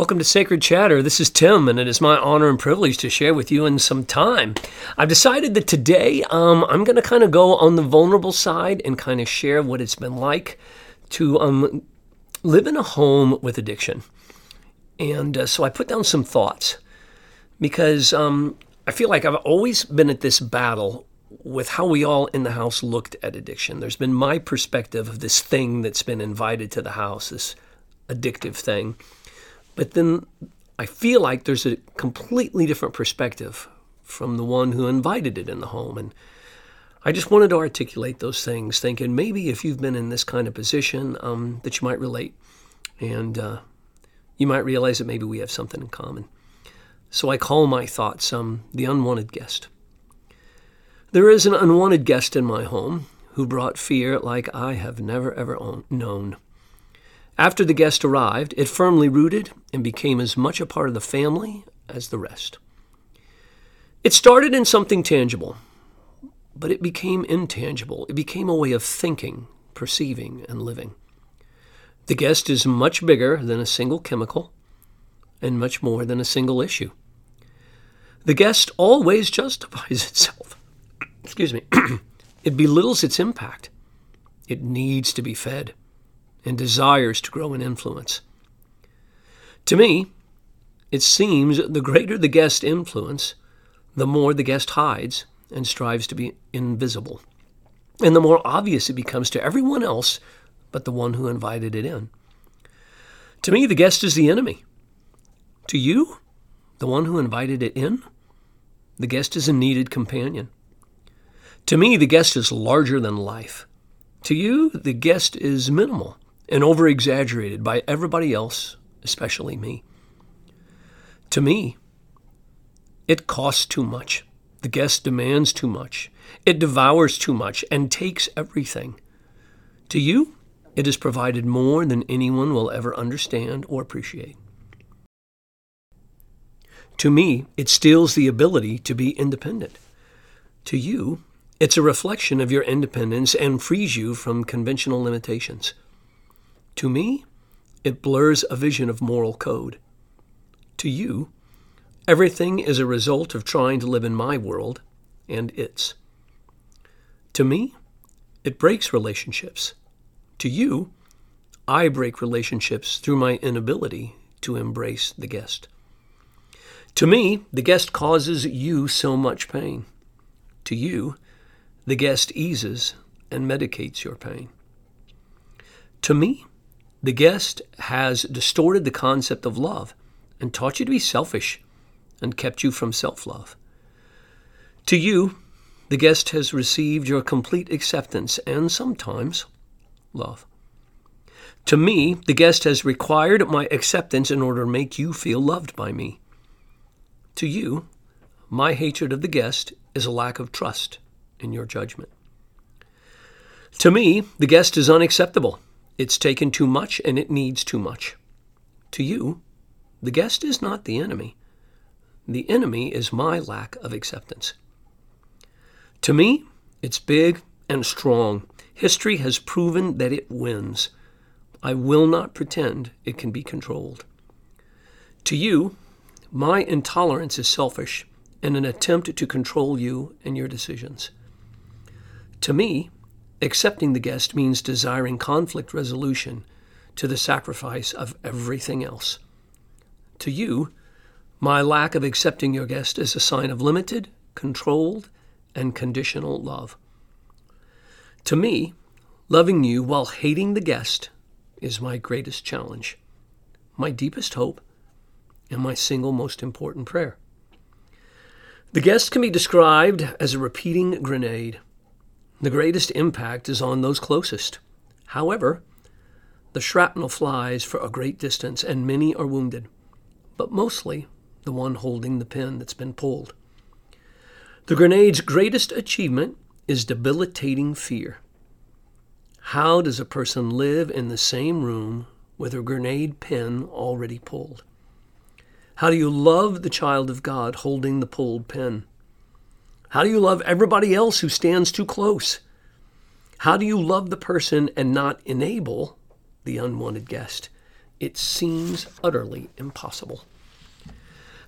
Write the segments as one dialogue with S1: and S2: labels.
S1: Welcome to Sacred Chatter. This is Tim, and it is my honor and privilege to share with you in some time. I've decided that today um, I'm going to kind of go on the vulnerable side and kind of share what it's been like to um, live in a home with addiction. And uh, so I put down some thoughts because um, I feel like I've always been at this battle with how we all in the house looked at addiction. There's been my perspective of this thing that's been invited to the house, this addictive thing. But then I feel like there's a completely different perspective from the one who invited it in the home. And I just wanted to articulate those things, thinking maybe if you've been in this kind of position, um, that you might relate. And uh, you might realize that maybe we have something in common. So I call my thoughts um, the unwanted guest. There is an unwanted guest in my home who brought fear like I have never ever own, known. After the guest arrived, it firmly rooted and became as much a part of the family as the rest. It started in something tangible, but it became intangible. It became a way of thinking, perceiving, and living. The guest is much bigger than a single chemical and much more than a single issue. The guest always justifies itself. Excuse me. it belittles its impact. It needs to be fed and desires to grow in influence. To me, it seems the greater the guest influence, the more the guest hides and strives to be invisible, and the more obvious it becomes to everyone else but the one who invited it in. To me, the guest is the enemy. To you, the one who invited it in, the guest is a needed companion. To me, the guest is larger than life. To you, the guest is minimal and over exaggerated by everybody else, especially me. To me, it costs too much. The guest demands too much. It devours too much and takes everything. To you, it has provided more than anyone will ever understand or appreciate. To me, it steals the ability to be independent. To you, it's a reflection of your independence and frees you from conventional limitations. To me, it blurs a vision of moral code. To you, everything is a result of trying to live in my world and its. To me, it breaks relationships. To you, I break relationships through my inability to embrace the guest. To me, the guest causes you so much pain. To you, the guest eases and medicates your pain. To me, the guest has distorted the concept of love and taught you to be selfish and kept you from self love. To you, the guest has received your complete acceptance and sometimes love. To me, the guest has required my acceptance in order to make you feel loved by me. To you, my hatred of the guest is a lack of trust in your judgment. To me, the guest is unacceptable it's taken too much and it needs too much. To you, the guest is not the enemy. The enemy is my lack of acceptance. To me, it's big and strong. History has proven that it wins. I will not pretend it can be controlled. To you, my intolerance is selfish and an attempt to control you and your decisions. To me, Accepting the guest means desiring conflict resolution to the sacrifice of everything else. To you, my lack of accepting your guest is a sign of limited, controlled, and conditional love. To me, loving you while hating the guest is my greatest challenge, my deepest hope, and my single most important prayer. The guest can be described as a repeating grenade the greatest impact is on those closest. However, the shrapnel flies for a great distance and many are wounded, but mostly the one holding the pin that's been pulled. The grenade's greatest achievement is debilitating fear. How does a person live in the same room with a grenade pin already pulled? How do you love the child of God holding the pulled pin? How do you love everybody else who stands too close? How do you love the person and not enable the unwanted guest, it seems utterly impossible.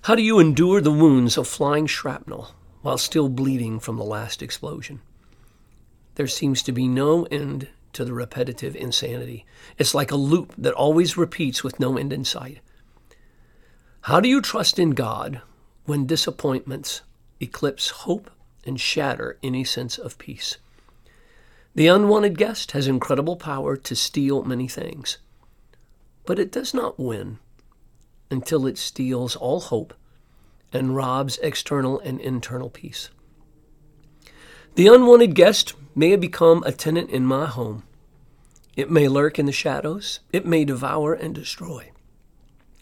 S1: How do you endure the wounds of flying shrapnel while still bleeding from the last explosion? There seems to be no end to the repetitive insanity. It's like a loop that always repeats with no end in sight. How do you trust in God when disappointments eclipse hope and shatter any sense of peace? The unwanted guest has incredible power to steal many things, but it does not win until it steals all hope and robs external and internal peace. The unwanted guest may have become a tenant in my home. It may lurk in the shadows, it may devour and destroy,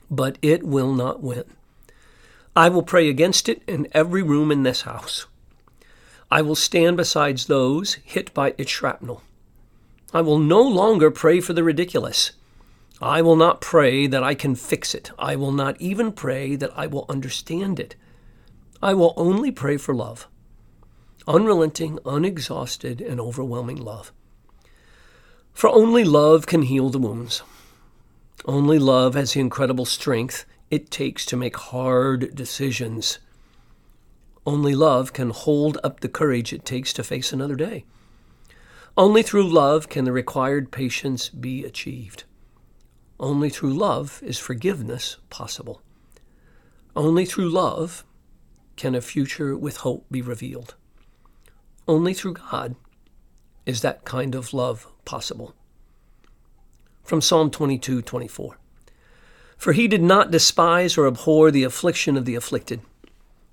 S1: but it will not win. I will pray against it in every room in this house. I will stand beside those hit by its shrapnel. I will no longer pray for the ridiculous. I will not pray that I can fix it. I will not even pray that I will understand it. I will only pray for love unrelenting, unexhausted, and overwhelming love. For only love can heal the wounds. Only love has the incredible strength it takes to make hard decisions. Only love can hold up the courage it takes to face another day. Only through love can the required patience be achieved. Only through love is forgiveness possible. Only through love can a future with hope be revealed. Only through God is that kind of love possible. From Psalm 22 24. For he did not despise or abhor the affliction of the afflicted.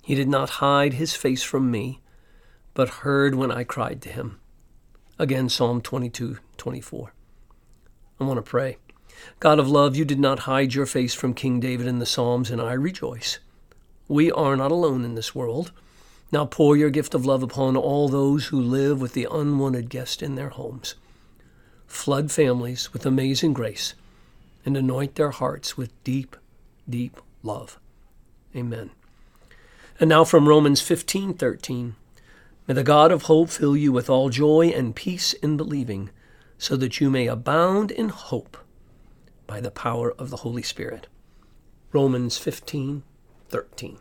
S1: He did not hide his face from me, but heard when I cried to him. Again, Psalm 22 24. I want to pray. God of love, you did not hide your face from King David in the Psalms, and I rejoice. We are not alone in this world. Now pour your gift of love upon all those who live with the unwanted guest in their homes. Flood families with amazing grace and anoint their hearts with deep, deep love. Amen. And now from Romans 15:13, may the God of hope fill you with all joy and peace in believing, so that you may abound in hope by the power of the Holy Spirit. Romans 15:13.